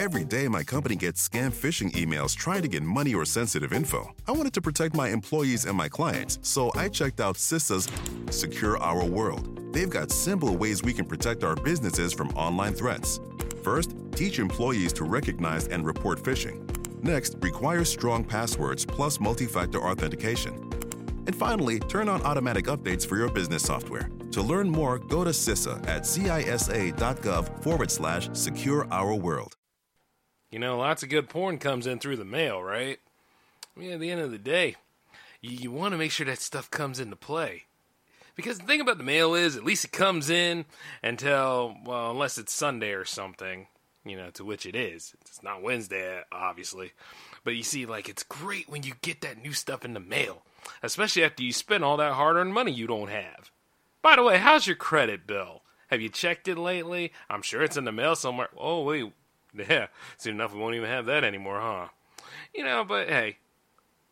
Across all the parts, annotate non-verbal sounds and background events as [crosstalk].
Every day, my company gets scam phishing emails trying to get money or sensitive info. I wanted to protect my employees and my clients, so I checked out CISA's Secure Our World. They've got simple ways we can protect our businesses from online threats. First, teach employees to recognize and report phishing. Next, require strong passwords plus multi factor authentication. And finally, turn on automatic updates for your business software. To learn more, go to CISA at cisa.gov forward slash secure our world. You know, lots of good porn comes in through the mail, right? I mean, at the end of the day, you, you want to make sure that stuff comes into play. Because the thing about the mail is, at least it comes in until, well, unless it's Sunday or something, you know, to which it is. It's not Wednesday, obviously. But you see, like, it's great when you get that new stuff in the mail, especially after you spend all that hard earned money you don't have. By the way, how's your credit bill? Have you checked it lately? I'm sure it's in the mail somewhere. Oh, wait, [laughs] Yeah, soon enough we won't even have that anymore, huh? You know, but hey,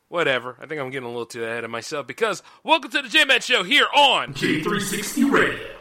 whatever. I think I'm getting a little too ahead of myself because welcome to the J Show here on J360 Radio.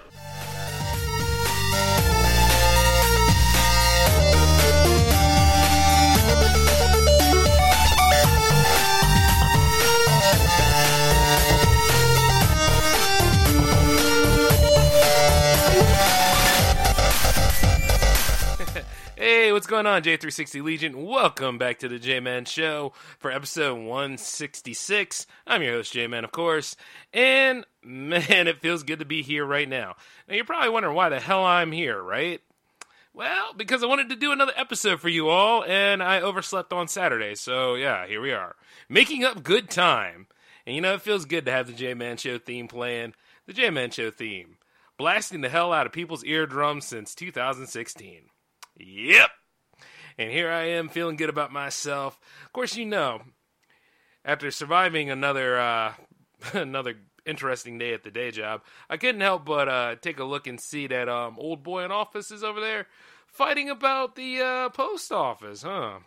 Hey, what's going on, J360 Legion? Welcome back to the J Man Show for episode 166. I'm your host, J Man, of course. And [laughs] man, it feels good to be here right now. Now, you're probably wondering why the hell I'm here, right? Well, because I wanted to do another episode for you all, and I overslept on Saturday. So, yeah, here we are. Making up good time. And you know, it feels good to have the J Man Show theme playing. The J Man Show theme. Blasting the hell out of people's eardrums since 2016. Yep. And here I am feeling good about myself. Of course, you know, after surviving another uh, [laughs] another interesting day at the day job, I couldn't help but uh, take a look and see that um, old boy in office is over there fighting about the uh, post office, huh?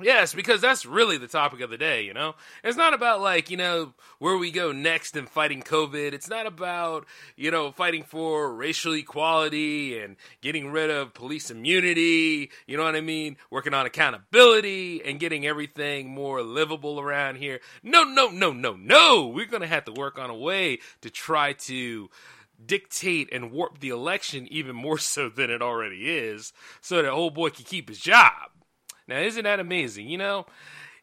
Yes, because that's really the topic of the day, you know? It's not about, like, you know, where we go next in fighting COVID. It's not about, you know, fighting for racial equality and getting rid of police immunity, you know what I mean? Working on accountability and getting everything more livable around here. No, no, no, no, no! We're gonna have to work on a way to try to dictate and warp the election even more [laughs] so than it already is so that old boy can keep his job. Now, isn't that amazing? You know,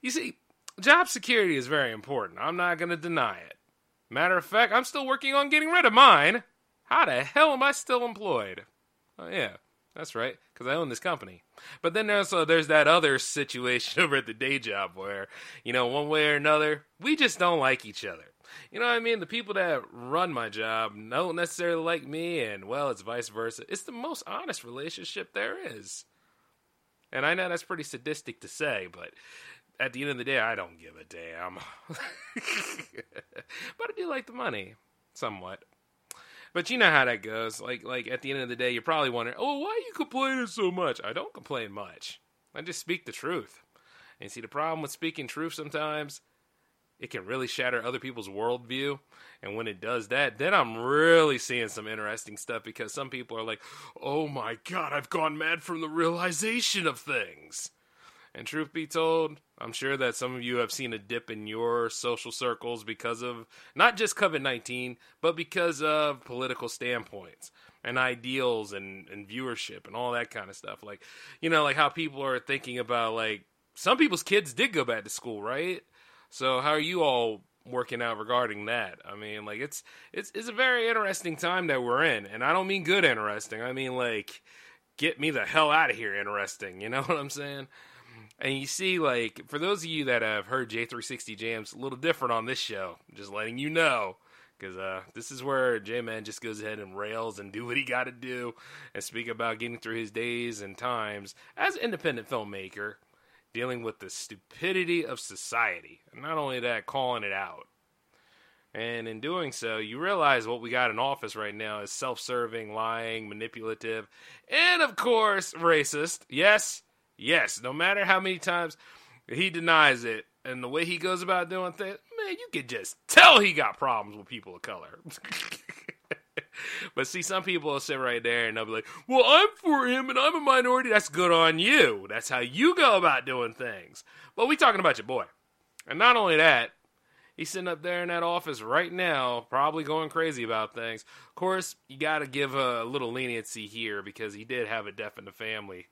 you see, job security is very important. I'm not going to deny it. Matter of fact, I'm still working on getting rid of mine. How the hell am I still employed? Oh, yeah, that's right, because I own this company. But then there's, uh, there's that other situation [laughs] over at the day job where, you know, one way or another, we just don't like each other. You know what I mean? The people that run my job don't necessarily like me, and, well, it's vice versa. It's the most honest relationship there is. And I know that's pretty sadistic to say, but at the end of the day, I don't give a damn. [laughs] but I do like the money, somewhat. But you know how that goes. Like, like at the end of the day, you're probably wondering, "Oh, why are you complaining so much?" I don't complain much. I just speak the truth. And see, the problem with speaking truth sometimes, it can really shatter other people's worldview. And when it does that, then I'm really seeing some interesting stuff because some people are like, oh my god, I've gone mad from the realization of things. And truth be told, I'm sure that some of you have seen a dip in your social circles because of not just COVID 19, but because of political standpoints and ideals and, and viewership and all that kind of stuff. Like, you know, like how people are thinking about, like, some people's kids did go back to school, right? So, how are you all working out regarding that. I mean, like it's it's it's a very interesting time that we're in, and I don't mean good interesting. I mean like get me the hell out of here interesting. You [laughs] know what I'm saying? And you see, like for those of you that have heard J360 Jams, a little different on this show. Just letting you know. Because uh, this is where J Man just goes ahead and rails and do what he got to do and speak about getting through his days and times as an independent filmmaker dealing with the stupidity of society. And not only that, calling it out. And in doing so, you realize what we got in office right now is self serving, lying, manipulative, and of course, racist. Yes, yes, no matter how many times he denies it and the way he goes about doing things, man, you could just tell he got problems with people of color. [laughs] [laughs] but see, some people will sit right there and they'll be like, "Well, I'm for him, and I'm a minority." That's good on you. That's how you go about doing things. But we talking about your boy, and not only that, he's sitting up there in that office right now, probably going crazy about things. Of course, you got to give a little leniency here because he did have a death in the family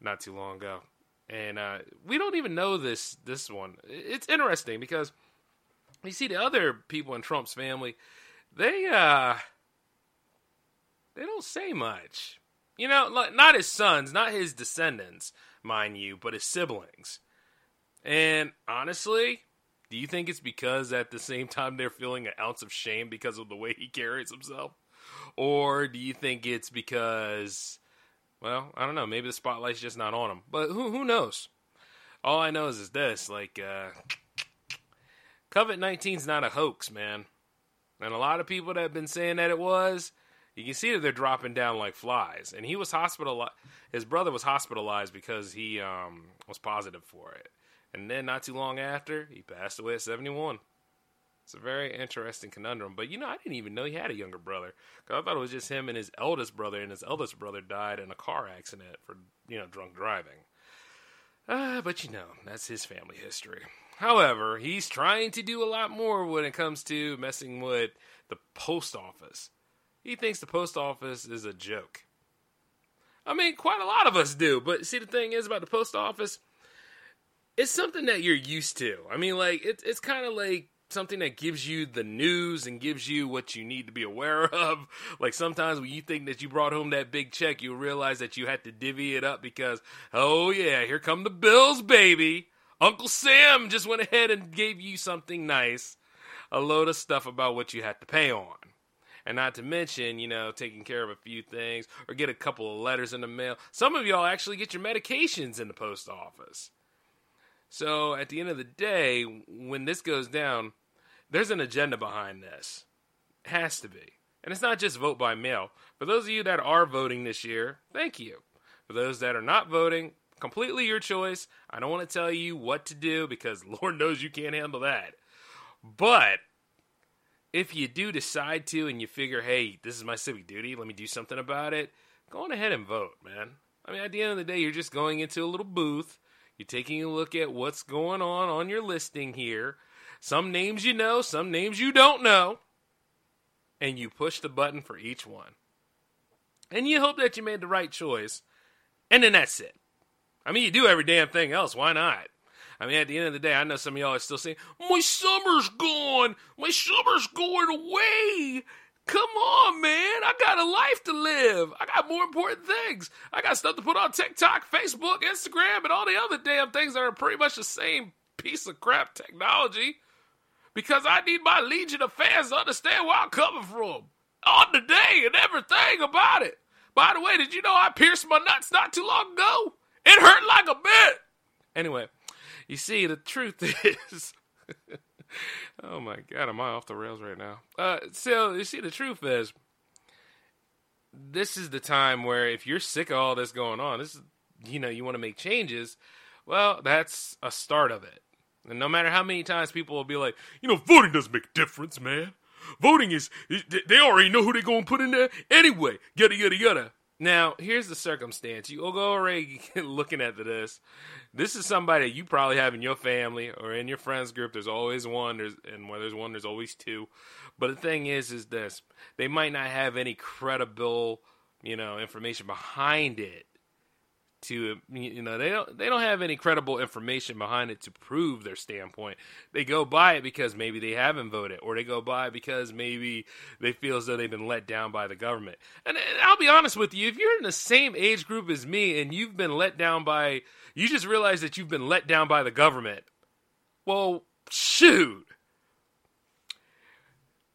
not too long ago, and uh, we don't even know this this one. It's interesting because you see the other people in Trump's family, they uh they don't say much. You know, like, not his sons, not his descendants, mind you, but his siblings. And honestly, do you think it's because at the same time they're feeling an ounce of shame because of the way he [laughs] carries himself? Or do you think it's because, well, I don't know, maybe the spotlight's just not on him. But who who knows? All I know is, is this like, uh, COVID 19's not a hoax, man. And a lot of people that have been saying that it was, you can see that they're dropping down like flies. And he was hospitalized. His brother was hospitalized because he um, was positive for it. And then not too long after, he passed away at 71. It's a very interesting conundrum. But you know, I didn't even know he had a younger brother. Cause I thought it was just him and his eldest brother, and his eldest brother died in a car accident for you know drunk driving. Uh, but you know, that's his family history. However, he's trying to do a lot more when it comes to messing with the post office. He thinks the post office is a joke. I mean, quite a lot of us do. But see, the thing is about the post office, it's something that you're used to. I mean, like, it, it's kind of like something that gives you the news and gives you what you need to be aware [laughs] of. Like sometimes when you think that you brought home that big check, you realize that you had to divvy it up because, oh yeah, here come the bills, baby. Uncle Sam just went ahead and gave you something nice, a load of stuff about what you had to pay on. And not to mention, you know, taking care of a few things or get a couple of letters in the mail. Some of y'all actually get your medications in the post office. So at the end of the day, when this goes down, there's an agenda behind this. It has to be. And it's not just vote by mail. For those of you that are voting this year, thank you. For those that are not voting, completely your choice. I don't want to tell you what to do because [laughs] Lord knows you can't handle that. But if you do decide to and you figure, hey, this is my civic duty, let me do something about it, go on ahead and vote, man. I mean, at the end of the day, you're just going into a little booth. You're taking a look at what's going on on your listing here. Some names you know, some names you don't know. And you push the button for each one. And you hope that you made the right choice. And then that's it. I mean, you do every damn thing else. Why not? I mean, at the end of the day, I know some of y'all are still saying, My summer's gone. My summer's going away. Come on, man. I got a life to live. I got more important things. I got stuff to put on TikTok, Facebook, Instagram, and all the other damn things that are pretty much the same piece of crap technology. Because I need my legion of fans to understand where I'm coming from. On the day and everything about it. By the way, did you know I pierced my nuts not too long ago? It hurt like a bit. Anyway, you see, the truth [laughs] is. oh my god, am I off the rails right now? Uh, so you see, the truth is, this is the time where if you're sick of all this going on, this is, you know, you want to make changes. Well, that's a start of it. And no matter how many times people will be like, you know, voting doesn't make a difference, man. Voting is, they already know who they're going to put in there anyway. Yada, yada, yada. Now, here's the circumstance. You go already [laughs] looking at this. This is somebody you probably have in your family or in your friends group. There's always one, there's, and where there's one, there's always two. But the thing is, is this: they might not have any credible, you know, information behind it to you know they don't they don't have any credible information behind it to prove their standpoint. They go by it because maybe they haven't voted, or they go by because maybe they feel as though they've been let down by the government. And, and I'll be honest with you, if you're in the same age group as me and you've been let down by, you just realize that you've been let down by the government. Well, shoot.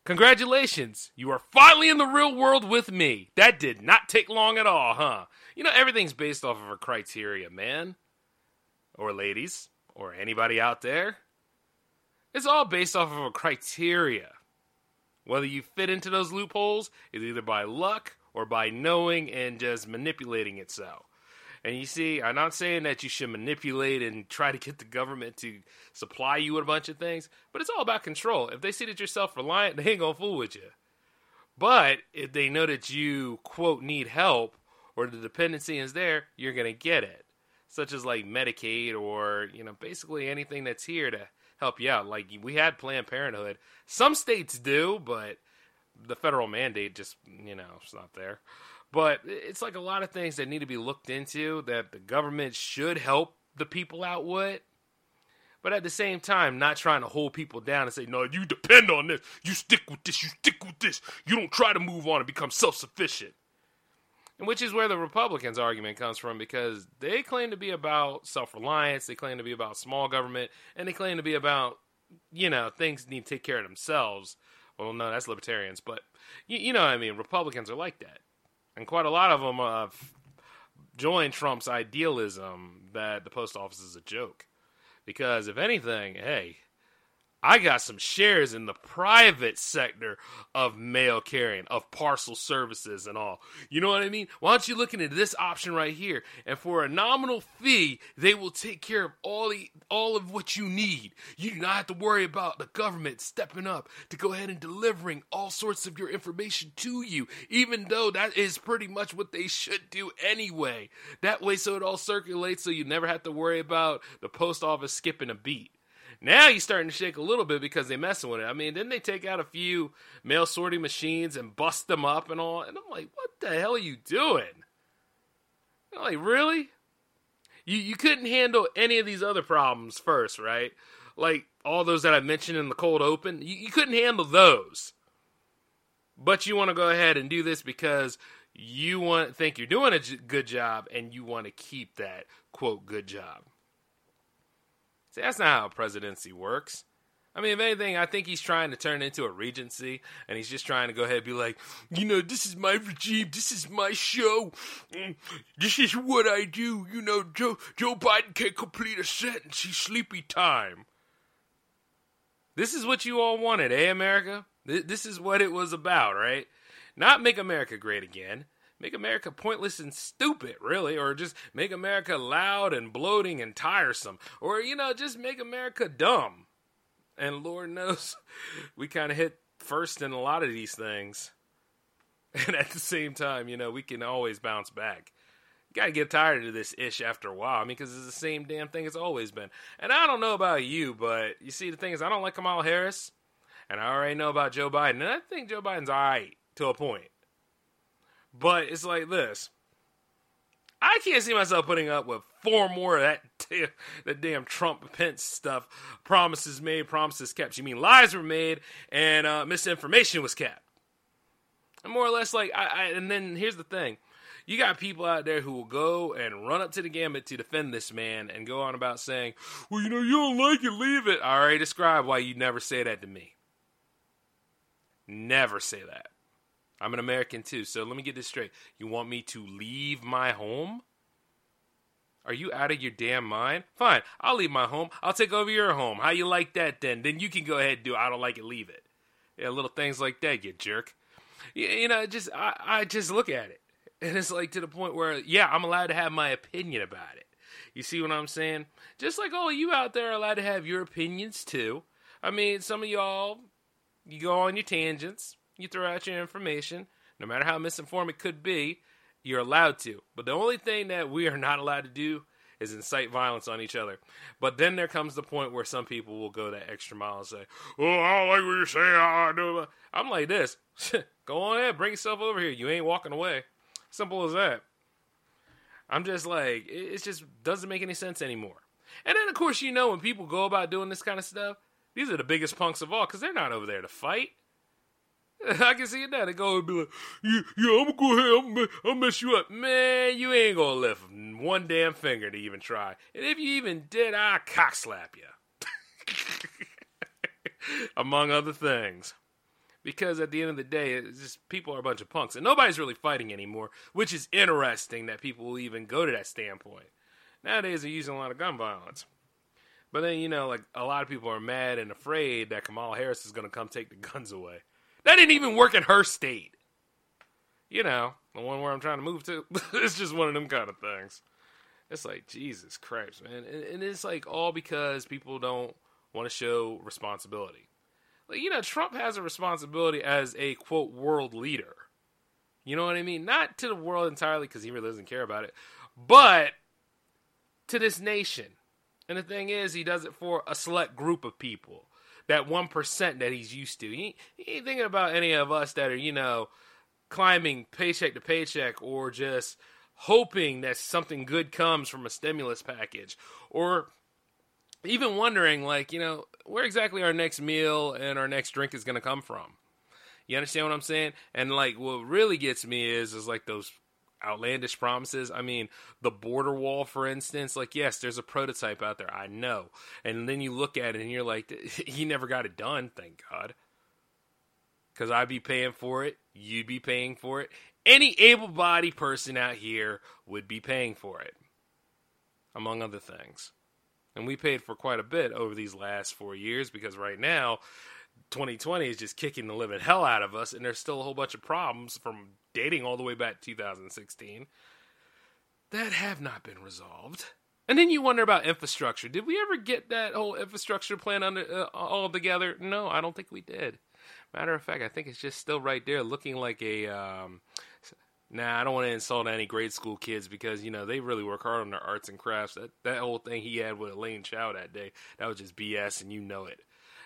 Congratulations, you are finally in the real world with me. That did not take long at all, huh? You know, everything's based off of a criteria, man. Or ladies. Or anybody out there. It's all based off of a criteria. Whether you fit into those loopholes is either by luck or by knowing and just manipulating it so. And you see, I'm not saying that you should manipulate and try to get the government to supply you with a bunch of things, but it's all about control. If they see that you're self reliant, they ain't gonna fool with you. But if they know that you, quote, need help or the dependency is there, you're going to get it. Such as like Medicaid or, you know, basically anything that's here to help you out. Like we had Planned Parenthood. Some states do, but the federal mandate just, you know, it's not there. But it's like a lot of things that need to be looked into that the government should help the people out with. But at the same time, not trying to hold people down and say, no, you depend on this. You stick with this. You stick with this. You don't try to move on and become self sufficient. Which is where the Republicans' argument comes from because they claim to be about self reliance, they claim to be about small government, and they claim to be about, you know, things need to take care of themselves. Well, no, that's libertarians, but you, you know what I mean. Republicans are like that and quite a lot of them uh, joined Trump's idealism that the post office is a joke. Because if anything, hey, I got some shares in the private sector of mail carrying, of parcel services and all. You know what I mean? Why don't you look into this option right here? And for a nominal fee, they will take care of all the, all of what you need. You do not have to worry about the government stepping up to go ahead and delivering all sorts of your information to you, even though that is pretty much what they should do anyway. That way so it all circulates so you never have to worry about the post office skipping a beat. Now he's starting to shake a little bit because they're messing with it. I mean, didn't they take out a few mail sorting machines and bust them up and all? And I'm like, what the hell are you doing? I'm like, really? You you couldn't handle any of these other problems first, right? Like all those that I mentioned in the cold open, you, you couldn't handle those. But you want to go ahead and do this because you want think you're doing a good job and you want to keep that quote good job. See, that's not how a presidency works. I mean, if anything, I think he's trying to turn into a regency, and he's just trying to go ahead and be like, you know, this is my regime, this is my show, mm, this is what I do. You know, Joe Joe Biden can't complete a sentence; he's sleepy time. This is what you all wanted, eh, America? This is what it was about, right? Not make America great again make America pointless and stupid, really, or just make America loud and bloating and tiresome, or, you know, just make America dumb. And Lord knows [laughs] we kind of hit first in a lot of these things. [laughs] And at the same time, you know, we can always bounce back. You gotta get tired of this ish after a while. I mean, because it's the same damn thing it's always been. And I don't know about you, but you see, the thing is, I don't like Kamala Harris, and I already know about Joe Biden, and I think Joe Biden's alright to a point. But it's like this. I can't see myself putting up with four more of that [laughs] damn, that damn Trump Pence stuff. Promises made, promises kept. You mean lies were made and uh, misinformation was kept? And more or less, like, I, I, and then here's the thing: you got people out there who will go and run up to the gambit to defend this man and go on about saying, "Well, you know, you don't like it, leave it." I already described why you never say that to me. Never say that. I'm an American too. So let me get this straight. You want me to leave my home? Are you out of your damn mind? Fine, I'll leave my home. I'll take over your home. How you like that then? Then you can go ahead and do. I don't like it. Leave it. Yeah, little things like that, you jerk. You, you know, just I, I just look at it, and it's like to the point where yeah, I'm allowed to have my opinion about it. You see what I'm saying? Just like all of you out there are allowed to have your opinions too. I mean, some of y'all, you go on your tangents you throw out your information, no matter how misinformed it could be, you're allowed to. But the only thing that we are not allowed to do is incite violence on each other. But then there comes the point where some people will go that extra mile and say, "Oh, I don't like what you're saying." I do. I'm like this. [laughs] go on ahead, bring yourself over here. You ain't walking away. Simple as that. I'm just like, it just doesn't make any sense anymore. And then, of course, you know, when people go about doing this kind of stuff, these are the biggest punks of all because they're not over there to fight. [laughs] I can see it now. They go and be like, yeah, yeah, I'm gonna go ahead, I'm gonna mess you up. Man, you ain't gonna lift one damn finger to even try. And if you even did, I'll cock slap you. [laughs] Among other things. Because at the end of the day, it's just people are a bunch of punks. And nobody's really fighting anymore, which is interesting that people will even go to that standpoint. Nowadays, they're using a lot of gun violence. But then, you know, like a lot of people are mad and afraid that Kamala Harris is going to come take the guns away. That didn't even work in her state. You know, the one where I'm trying to move to. [laughs] it's just one of them kind of things. It's like Jesus Christ, man, and, and it's like all because people don't want to show responsibility. you know, Trump has a responsibility as a quote world leader. You know what I mean? Not to the world entirely because he really doesn't care about it, but to this nation. And the thing is, he does it for a select group of people. That 1% that he's used to. He, he ain't thinking about any of us that are, you know, climbing paycheck to paycheck or just hoping that something good comes from a stimulus package or even wondering, like, you know, where exactly our next meal and our next drink is going to come from. You understand what I'm saying? And like, what really gets me is is like those outlandish promises. I mean, the border wall, for instance, like, yes, there's a prototype out there. I know. And then you look at it and you're like, [laughs] he never got it done, thank God. Because I'd be paying for it. You'd be paying for it. Any able bodied person out here would be paying for it, among other things. And we paid for quite a bit over these last four years because right now, 2020 is just kicking the living hell out of us, and there's still a whole bunch of problems from dating all the way back to 2016 that have not been resolved. And then you wonder about infrastructure. Did we ever get that whole infrastructure plan under uh, all together? No, I don't think we did. Matter of fact, I think it's just still right there, looking like a. Um, nah, I don't want to insult any grade school kids because you know they really work hard on their arts and crafts. That that whole thing he had with Elaine Chao that day, that was just BS, and you know it.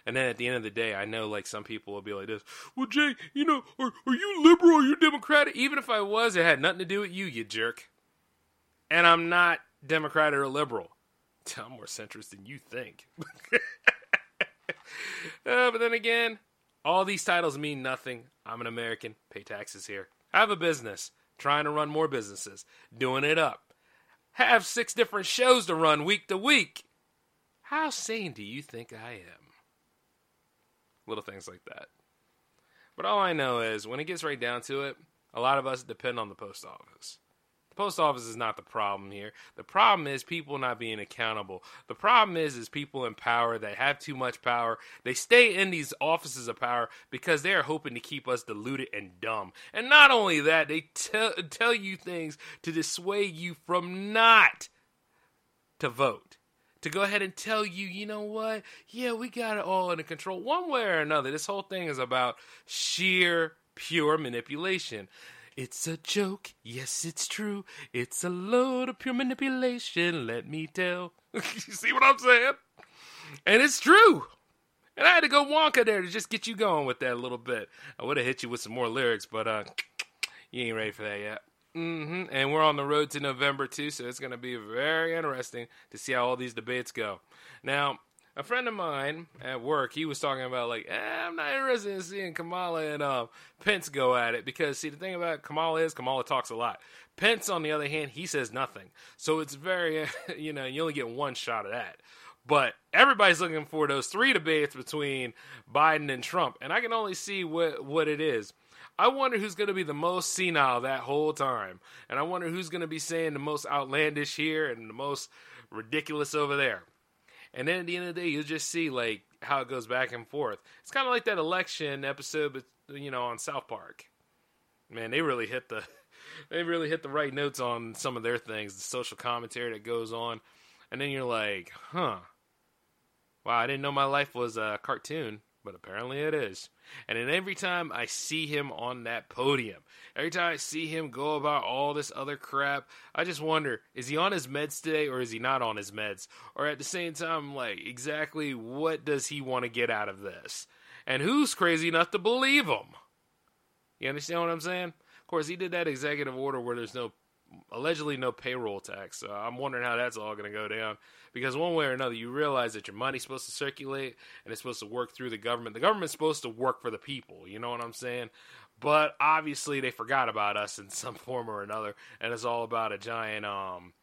And then at the end of the day, I know like some people will be like this. Well, Jay, you know, are, are you liberal or you Democratic? Even if I was, it had nothing to do with you, you jerk. And I'm not Democrat or liberal. [laughs] I'm more centrist than you think. [laughs] uh, but then again, all these titles mean nothing. I'm an American, pay taxes here. I have a business, trying to run more businesses, doing it up. Have six different shows to run week to week. How sane do you think I am? Little things like that. But all I know is when it gets right down to it, a lot of us depend on the post office. The post office is not the problem here. The problem is people not being accountable. The problem is is people in power that have too much power. They stay in these offices of power because they are hoping to keep us deluded and dumb. And not only that, they tell tell you things to dissuade you from not to vote to go ahead and tell you, you know what? Yeah, we got it all under control one way or another. This whole thing is about sheer, pure manipulation. It's a joke. Yes, it's true. It's a load of pure manipulation, let me tell. [laughs] you see what I'm saying? And it's true. And I had to go Wonka there to just get you going with that a little bit. I would have hit you with some more lyrics, but uh, [tsk] you ain't ready for that yet. Mm-hmm. And we're on the road to November too, so it's going to be very interesting to see how all these debates go. Now, a friend of mine at work, he was talking about like, eh, I'm not interested in seeing Kamala and uh, Pence go at it because see the thing about Kamala is Kamala talks a lot. Pence, on the other hand, he says nothing. So it's very, [laughs] you know, you only get one shot of that. But everybody's looking for those three debates between Biden and Trump, and I can only see what what it is. I wonder who's going to be the most senile that whole time. And I wonder who's going to be saying the most outlandish here and the most ridiculous over there. And then at the end of the day, you'll just see like how it goes back and forth. It's kind of like that election episode, you know, on South Park. Man, they really hit the [laughs] they really hit the right notes on some of their things, the social commentary that goes on. And then you're like, huh. Wow, I didn't know my life was a cartoon but apparently it is. And then every time I see him on that podium, every time I see him go about all this other crap, I just wonder is he on his meds today or is he not on his meds? Or at the same time, like, exactly what does he want to get out of this? And who's crazy enough to believe him? You understand what I'm saying? Of course, he did that executive order where there's no allegedly no payroll tax. So I'm wondering how that's all going to go down because one way or another, you realize that your money's supposed to circulate and it's supposed to work through the government. The government's supposed to work for the people. You know what I'm saying? But obviously, they forgot about us in [laughs] some form or another, and it's all about a giant, um,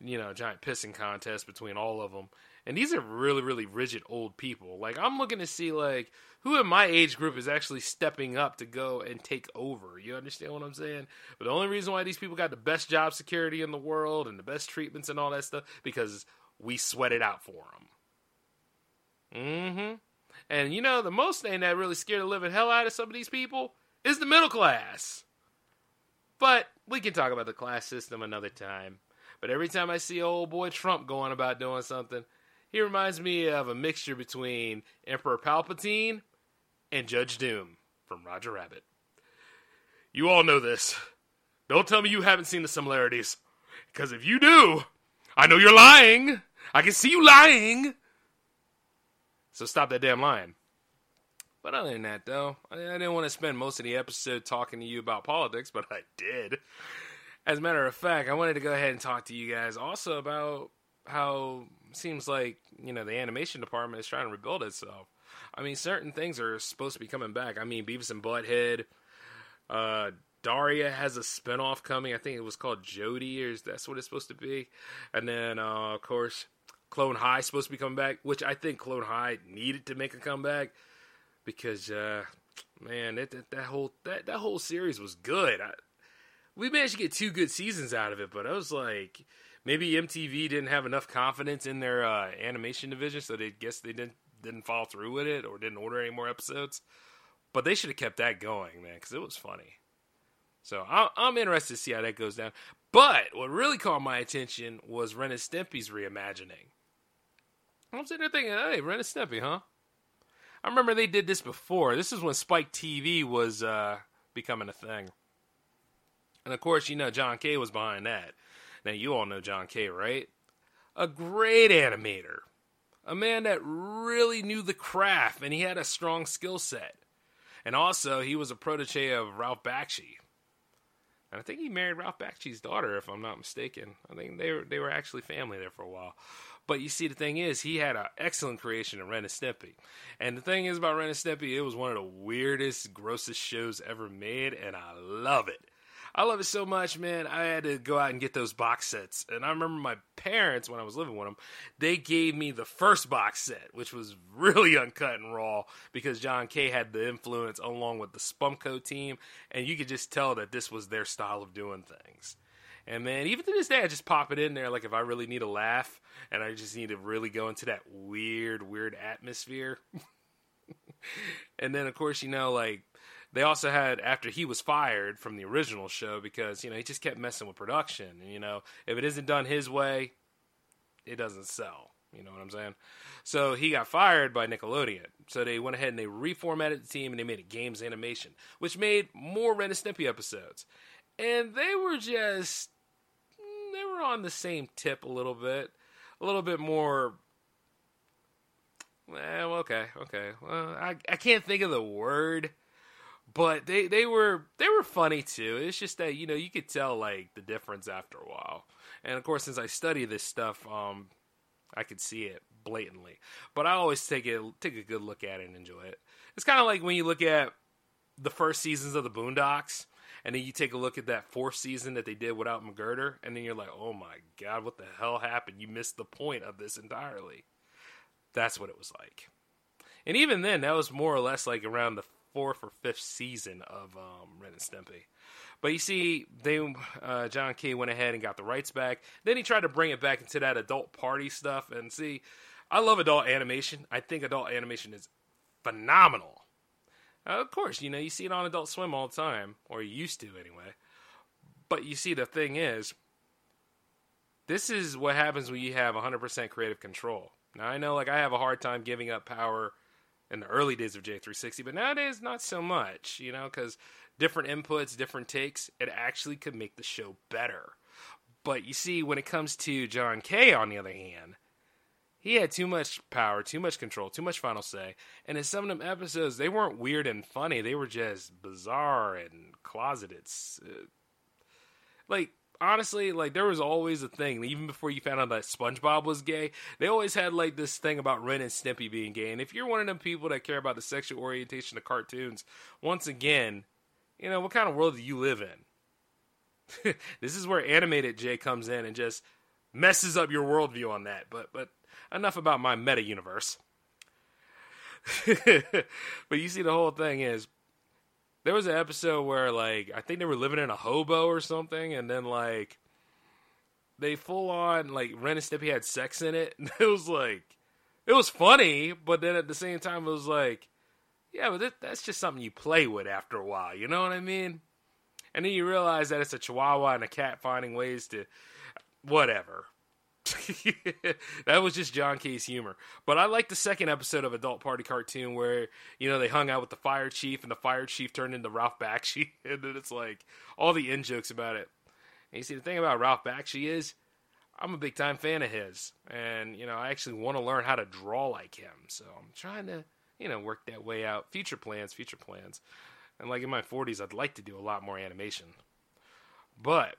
you know, giant pissing contest between all of them. And these are really, really rigid old people. Like I'm looking to see like who in my age group is actually stepping up to go and take over. You understand what I'm saying? But the only reason why these people got the best job security in the world and the best treatments and all that stuff because we sweat it out for them. Mm-hmm. And you know, the most thing that really scared the living hell out of some of these people is the middle class. But we can talk about the class system another time. But every time I see old boy Trump going about doing something, he reminds me of a mixture between Emperor Palpatine and Judge Doom from Roger Rabbit. You all know this. Don't tell me you haven't seen the similarities. Because if you do, I know you're lying. I can see you lying. So stop that damn lying. But other than that, though, I didn't want to spend most of the episode talking to you about politics, but I did. As a matter of fact, I wanted to go ahead and talk to you guys also about how seems like, you know, the animation department is trying to rebuild itself. I mean, certain things are supposed to be coming back. I mean, Beavis and Butthead, uh, Daria has a spinoff coming. I think it was called Jodie, or that's what it's supposed to be. And then, uh, of course, Clone High supposed to be coming back, which I think Clone High needed to make a comeback because, uh, man, that, that, that whole that that whole series was good. I, we managed to get two good seasons out of it, but I was like, maybe MTV didn't have enough confidence in their uh, animation division, so they guess they didn't didn't follow through with it or didn't order any more episodes. But they should have kept that going, man, because it was funny. So I'm interested to see how that goes down. But what really caught my attention was Ren and Stimpy's reimagining. I'm sitting there thinking, hey, Ren and Stimpy, huh? I remember they did this before. This is when Spike TV was uh, becoming a thing. And of course, you know, John K was behind that. Now, you all know John K, right? A great animator. A man that really knew the craft and he had a strong skill set. And also, he was a protege of Ralph Bakshi. And I think he married Ralph Bakshi's daughter, if I'm not mistaken. I think they were they were actually family there for a while. But you see, the thing is, he had an excellent creation of Ren and Stimpy. And the thing is about Ren and Stimpy, it was one of the weirdest, grossest shows ever made, and I love it. I love it so much, man. I had to go out and get those box sets. And I remember my parents, when I was living with them, they gave me the first box set, which was really [laughs] uncut and raw because John K had the influence along with the Spumco team. And you could just tell that this was their style of doing things. And man, even to this day, I just pop it in there. Like if I really need a laugh and I just need to really go into that weird, weird atmosphere. [laughs] and then, of course, you know, like they also had after he was fired from the original show because you know he just kept messing with production. And you know if it isn't done his way it doesn't sell. You know what i'm saying? So he got fired by nickelodeon. So they went ahead and they reformatted the team and they made a games animation which made more ren and stimpy episodes. And they were just they were on the same tip a little bit. A little bit more eh, well okay okay. Well i, I can't think of the word but they they were they were funny too. It's just that you know you could tell like the difference after a while. And of course, since I study this stuff, um, I could see it blatantly. But I always take it take a good look at it and enjoy it. It's kind of like when you look at the first seasons of the Boondocks, and then you take a look at that fourth season that they did without McGruder, and then you're like, oh my god, what the hell happened? You missed the point of this entirely. That's what it was like. And even then, that was more or less like around the fourth or fifth season of um, Ren and Stimpy. But you see, they uh, John K went ahead and got the rights back. Then he tried to bring it back into that adult party stuff. And see, I love adult animation. I think adult animation is phenomenal. Uh, of course, you know you see it on Adult Swim all the time, or you used to anyway. But you see, the thing is, this is what happens when you have 100% creative control. Now I know, like I have a hard time giving up power in the early days of J360, but nowadays not so much, you know, because different inputs, different takes, it actually could make the show better. But you see, when it comes to John K, on the other hand, he had too much power, too much control, too much final say. And in some of them episodes, they weren't weird and funny; they were just bizarre and closeted. Uh, like honestly, like there was always a thing, even before you found out that SpongeBob was gay. They always had like this thing about Ren and Stimpy being gay. And if you're one of them people that care about the sexual orientation of cartoons, once again, you know what kind of world do you live in? [laughs] this is where animated J comes in and just messes up your worldview on that. But but enough about my meta universe. [laughs] but you see, the whole thing is there was an episode where like I think they were living in a hobo or something, and then like they full on like Ren and Stimpy had sex in it. [laughs] And it was like it was funny, but then at the same time it was like, yeah, but that, that's just something you play with after a while. You know what I mean? And then you realize that it's a Chihuahua and a cat finding ways to whatever. [laughs] that was just John K's humor. But I like the second episode of Adult Party Cartoon where, you know, they hung out with the fire chief and the fire chief turned into Ralph Bakshi. [laughs] And then it's like all the in jokes about it. And you see, the thing about Ralph Bakshi is I'm a big time fan of his. And, you know, I actually want to learn how to draw like him. So I'm trying to, you know, work that way out. Future plans, future plans. And like in my 40s, I'd like to do a lot more animation. But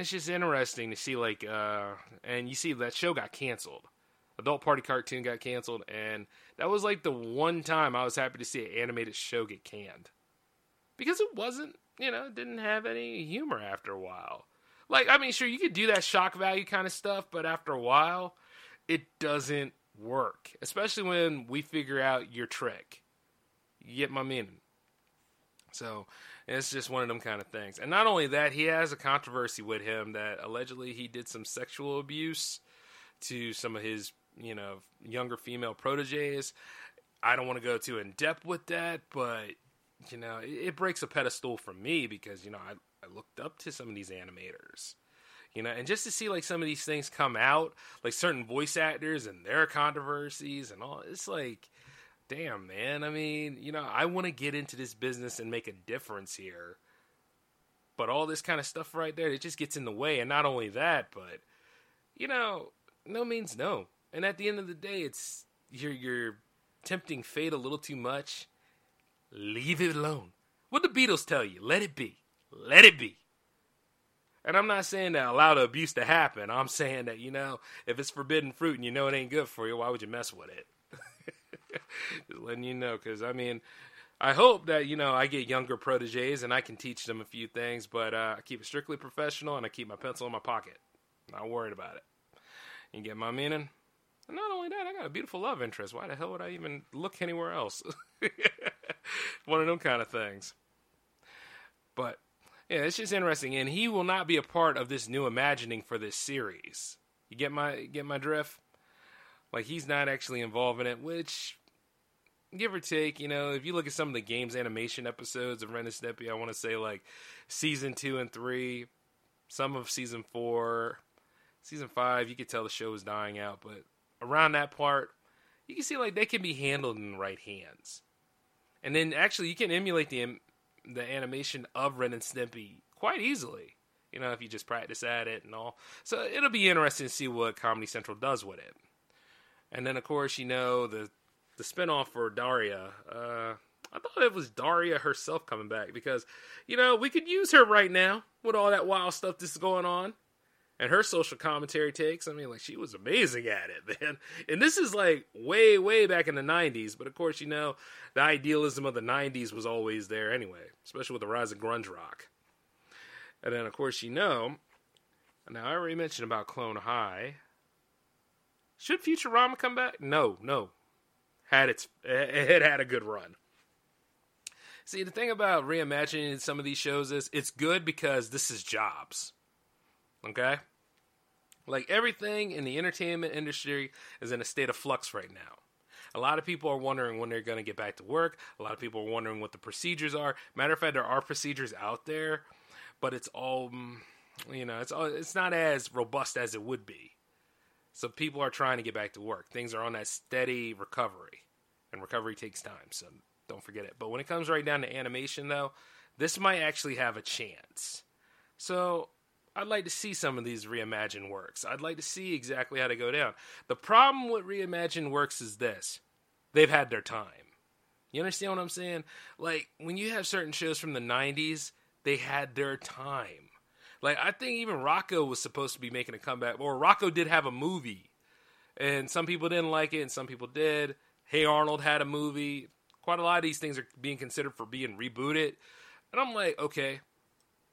it's just interesting to see like uh and you see that show got canceled. Adult party cartoon got canceled and that was like the one time i was happy to see an animated show get canned. Because it wasn't you know didn't have any humor after a while. Like i mean sure you could do that shock value kind of stuff but after a while it doesn't work especially when we figure out your trick. You get my meaning. So it's just one of them kind of things. And not only that, he has a controversy with him that allegedly he did some sexual abuse to some of his, you know, younger female proteges. I don't want to go too in depth with that, but you know, it, it breaks a pedestal for me because you know I, I looked up to some of these animators you know and just to see like some of these things come out like certain voice actors and their controversies and all it's like damn, man. I mean, you know, I want to get into this business and make a difference here. But all this kind of stuff right there, it just gets in the way. And not only that, but, you know, no means no. And at the end of the day, it's you're you're tempting fate a little too much. Leave it alone. What the Beatles tell you? Let it be. Let it be. And I'm not saying that allow the abuse to happen. I'm saying that, you know, if it's forbidden fruit and you know it ain't good for you, why would you mess with it? [laughs] Just letting you know, because I mean, I hope that you know I get younger proteges and I can teach them a few things, but uh, I keep it strictly professional and I keep my pencil in my pocket. Not worried about it. You get my meaning? And not only that, I got a beautiful love interest. Why the hell would I even look anywhere else? [laughs] One of them kind of things. But yeah, it's just interesting, and he will not be a part of this new imagining for this series. You get my get my drift? Like he's not actually involved in it, which give or take, you know, if you look at some of the games animation episodes of Ren and Stimpy, I want to say like season two and three, some of season four, season five, you could tell the show is dying out, but around that part, you can see like they can be handled in the right hands. And then actually, you can emulate the the animation of Ren and Stimpy quite easily. You know, if you just practice at it and all. So it'll be interesting to see what Comedy Central does with it. And then, of course, you know the the spinoff for Daria. Uh, I thought it was Daria herself coming back because, you know, we could use her right now with all that wild stuff that's going on. And her social commentary takes, I mean, like, she was amazing at it, [laughs] man. And this is like way, way back in the 90s. But of course, you know, the idealism of the 90s was always there anyway, especially with the rise of grunge rock. And then, of course, you know, now I already mentioned about Clone High. Should Futurama come back? No, no, had its it had a good run. See, the thing about reimagining some of these shows is it's good because this is jobs. Okay? Like everything in the entertainment industry is in a state of flux right now. A lot of people are wondering when they're going to get back to work. A lot of people are wondering what the procedures are. Matter of fact, there are procedures out there, but it's all, mm, you know, it's all, it's not as robust as it would be. So people are trying to get back to work. Things are on that steady recovery, and recovery takes time. So don't forget it. But when it comes right down to animation, though, this might actually have a chance. So I'd like to see some of these reimagined works. I'd like to see exactly how they go down. The problem with reimagined works is this they've had their time. You understand what I'm saying? Like, when you have certain shows from the 90s, they had their time. Like I think even Rocko was supposed to be making a comeback, or Rocko did have a movie, and some people didn't like it, and some people did. Hey Arnold had a movie. Quite a lot of these things are being considered for being rebooted, and I'm like, okay,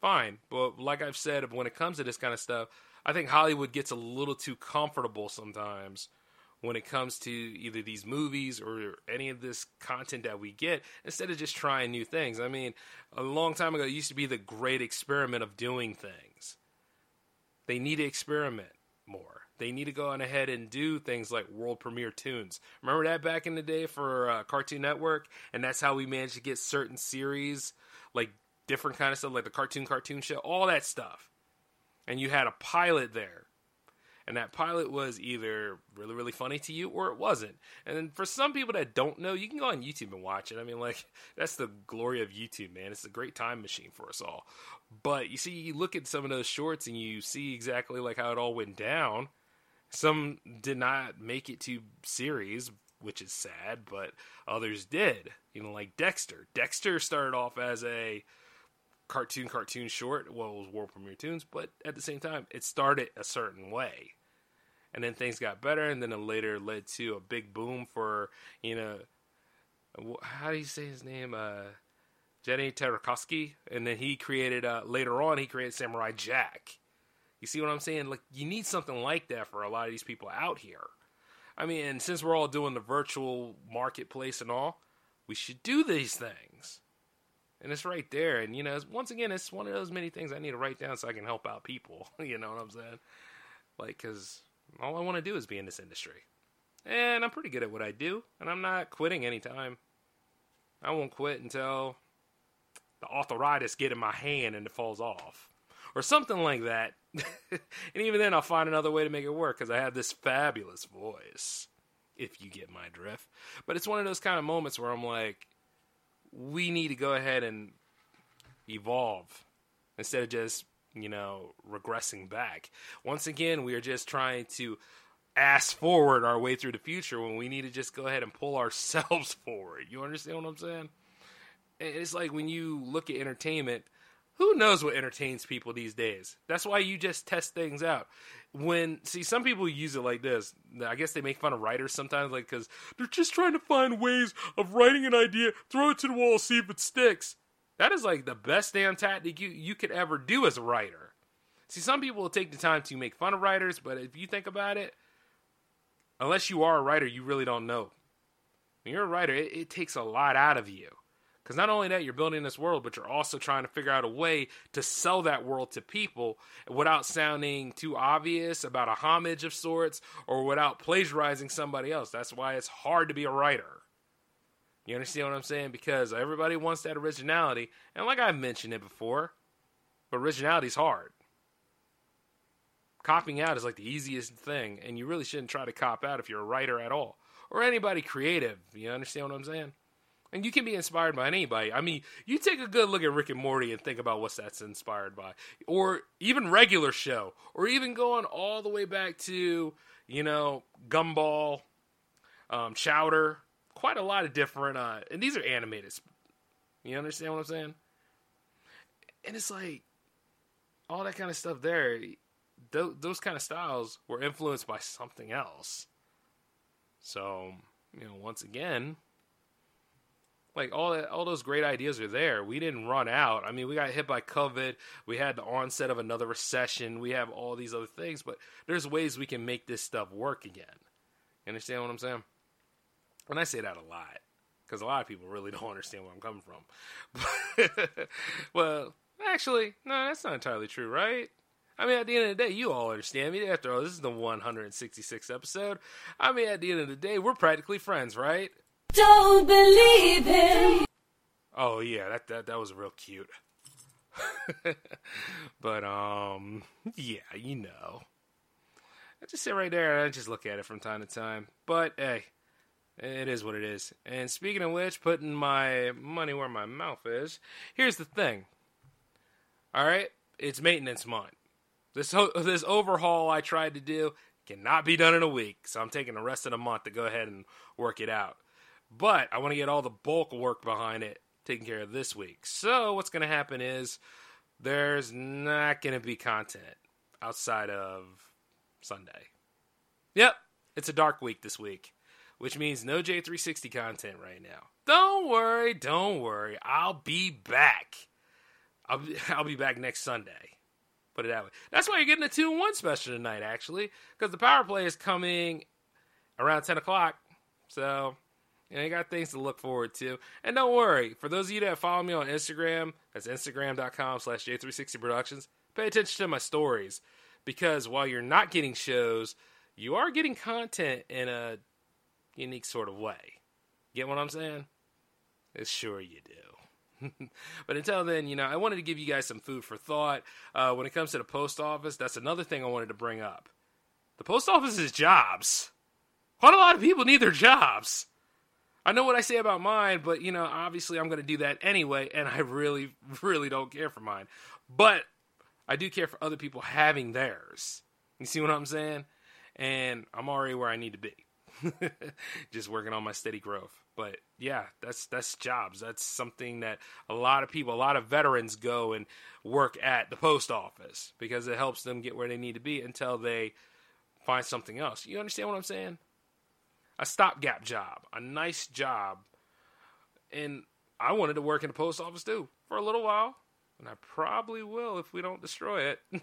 fine. But like I've said, when it comes to this kind of stuff, I think Hollywood gets a little too comfortable sometimes when it comes to either these movies or any of this content that we get instead of just trying new things. I mean, a long time ago, it used to be the great experiment of doing things. They need to experiment more. They need to go on ahead and do things like world premiere tunes. Remember that back in the day for uh, Cartoon Network, and that's how we managed to get certain series, like different kind of stuff, like the cartoon cartoon show, all that stuff. And you had a pilot there and that pilot was either really really funny to you or it wasn't. And for some people that don't know, you can go on YouTube and watch it. I mean, like [laughs] that's the glory of YouTube, man. It's a great time machine for us all. But you see, you look at some of those shorts and you see exactly like how it all went down. Some did not make it to series, which is sad, but others did. You know, like Dexter. Dexter started off as a cartoon cartoon short. Well, it was World Premiere Toons, but at the same time, it started a certain way. And then things got better, and then it later led to a big boom for, you know, how do you say his name? Uh, Genndy Tartakovsky. And then he created, uh, later on, he created Samurai Jack. You see what I'm saying? Like, you need something like that for a lot of these people out here. I mean, and since we're all doing the virtual marketplace and all, we should do these things and it's right there. And you know, once again, it's one of those many things I need to write down so I can help out people. [laughs] you know what I'm saying? Like, because all I want to do is be in this industry, and I'm pretty good at what I do, and I'm not quitting anytime. I won't quit until the arthritis get in my hand and it falls off, or something like that. [laughs] and even then, I'll find another way to make it work because I have this fabulous voice. If you get my drift, but it's one of those kind of moments where I'm like, we need to go ahead and evolve instead of just you know regressing back. Once again, we are just trying to ass forward our way through the future when we need to just go ahead and pull [laughs] ourselves forward. You understand what I'm saying? It's like when you look at entertainment, who knows what entertains people these days? That's why you just test things out. When see some people use it like this. I guess they make fun of writers sometimes, like because they're just trying to find ways of writing an idea, throw it to the wall, see if it sticks. That is like the best damn tactic you you could ever do as a writer. See, some people will take the time to make fun of writers, but if you think about it, unless you are a writer, you really don't know. When you're a writer, it, it takes a lot out of you. Because not only that, you're building this world, but you're also trying to figure out a way to sell that world to people without sounding too obvious about a homage of sorts or without plagiarizing somebody else. That's why it's hard to be a writer. You understand what I'm saying? Because everybody wants that originality. And like I've mentioned it before, originality is hard. Copying out is like the easiest thing, and you really shouldn't try to cop out if you're a writer at all. Or anybody creative. You understand what I'm saying? And you can be inspired by anybody. I mean, you take a good look at Rick and Morty and think about what that's inspired by. Or even regular show. Or even going all the way back to, you know, Gumball, um, Chowder. Quite a lot of different, uh, and these are animated. You understand what I'm saying? And it's like, all that kind of stuff there, th- those kind of styles were influenced by something else. So, you know, once again, like all that, all those great ideas are there. We didn't run out. I mean, we got hit by COVID. We had the onset of another recession. We have all these other things, but there's ways we can make this stuff work again. You understand what I'm saying? And I say that a lot because a lot of people really [laughs] don't understand where I'm coming from. [laughs] well, actually, no, that's not entirely true, right? I mean, at the end of the day, you all understand me. After all, this is the 166th episode. I mean, at the end of the day, we're practically friends, right? Don't believe him. Oh yeah, that that that was real cute. [laughs] but um, yeah, you know, I just sit right there and I just look at it from time to time. But hey, it is what it is. And speaking of which, putting my money where my mouth is. Here's the thing. All right, it's maintenance month. This ho- this overhaul I tried to do cannot be done in a week, so I'm taking the rest of the month to go ahead and work it out. But I want to get all the bulk work behind it taken care of this week. So what's going to happen is there's not going to be content outside of Sunday. Yep, it's a dark week this week, which means no J360 content right now. Don't worry, don't worry. I'll be back. I'll be, [laughs] I'll be back next Sunday. Put it that way. That's why you're getting a 2 1 special tonight, actually, because the power play is coming around 10 o'clock. So you know, you got things to look forward to. And don't worry, for those of you that follow me on Instagram, that's instagram.com slash J360 Productions, pay attention to my stories. Because while you're not getting shows, you are getting content in a unique sort of way. Get what I'm saying? It's sure you do. [laughs] but until then, you know, I wanted to give you guys some food for thought. Uh, when it comes to the post office, that's another thing I wanted to bring up. The post office is jobs. Quite a lot of people need their jobs. I know what I say about mine, but you know, obviously I'm going to do that anyway, and I really, really don't care for mine. But I do care for other people having theirs. You see what I'm saying? And I'm already where I need to be. [laughs] Just working on my steady growth. But yeah, that's that's jobs. That's something that a lot of people, a lot of veterans go and work at the post office because it helps them get where they need to be until they find something else. You understand what I'm saying? A stopgap job, a nice job. And I wanted to work in the post office too for a little while, and I probably will if we don't destroy it. [laughs]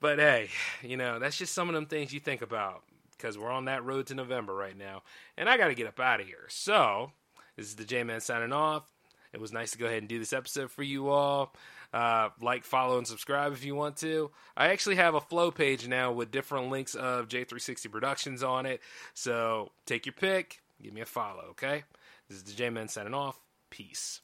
but hey, you know, that's just some of them things you think about because we're on that road to November right now, and I got to get up out of here. So, this is the J Man signing off. It was nice to go ahead and do this episode for you all. Uh, like, follow, and subscribe if you want to. I actually have a flow page now with different links of J360 Productions on it. So take your pick, give me a follow, okay? This is the J Man signing off. Peace.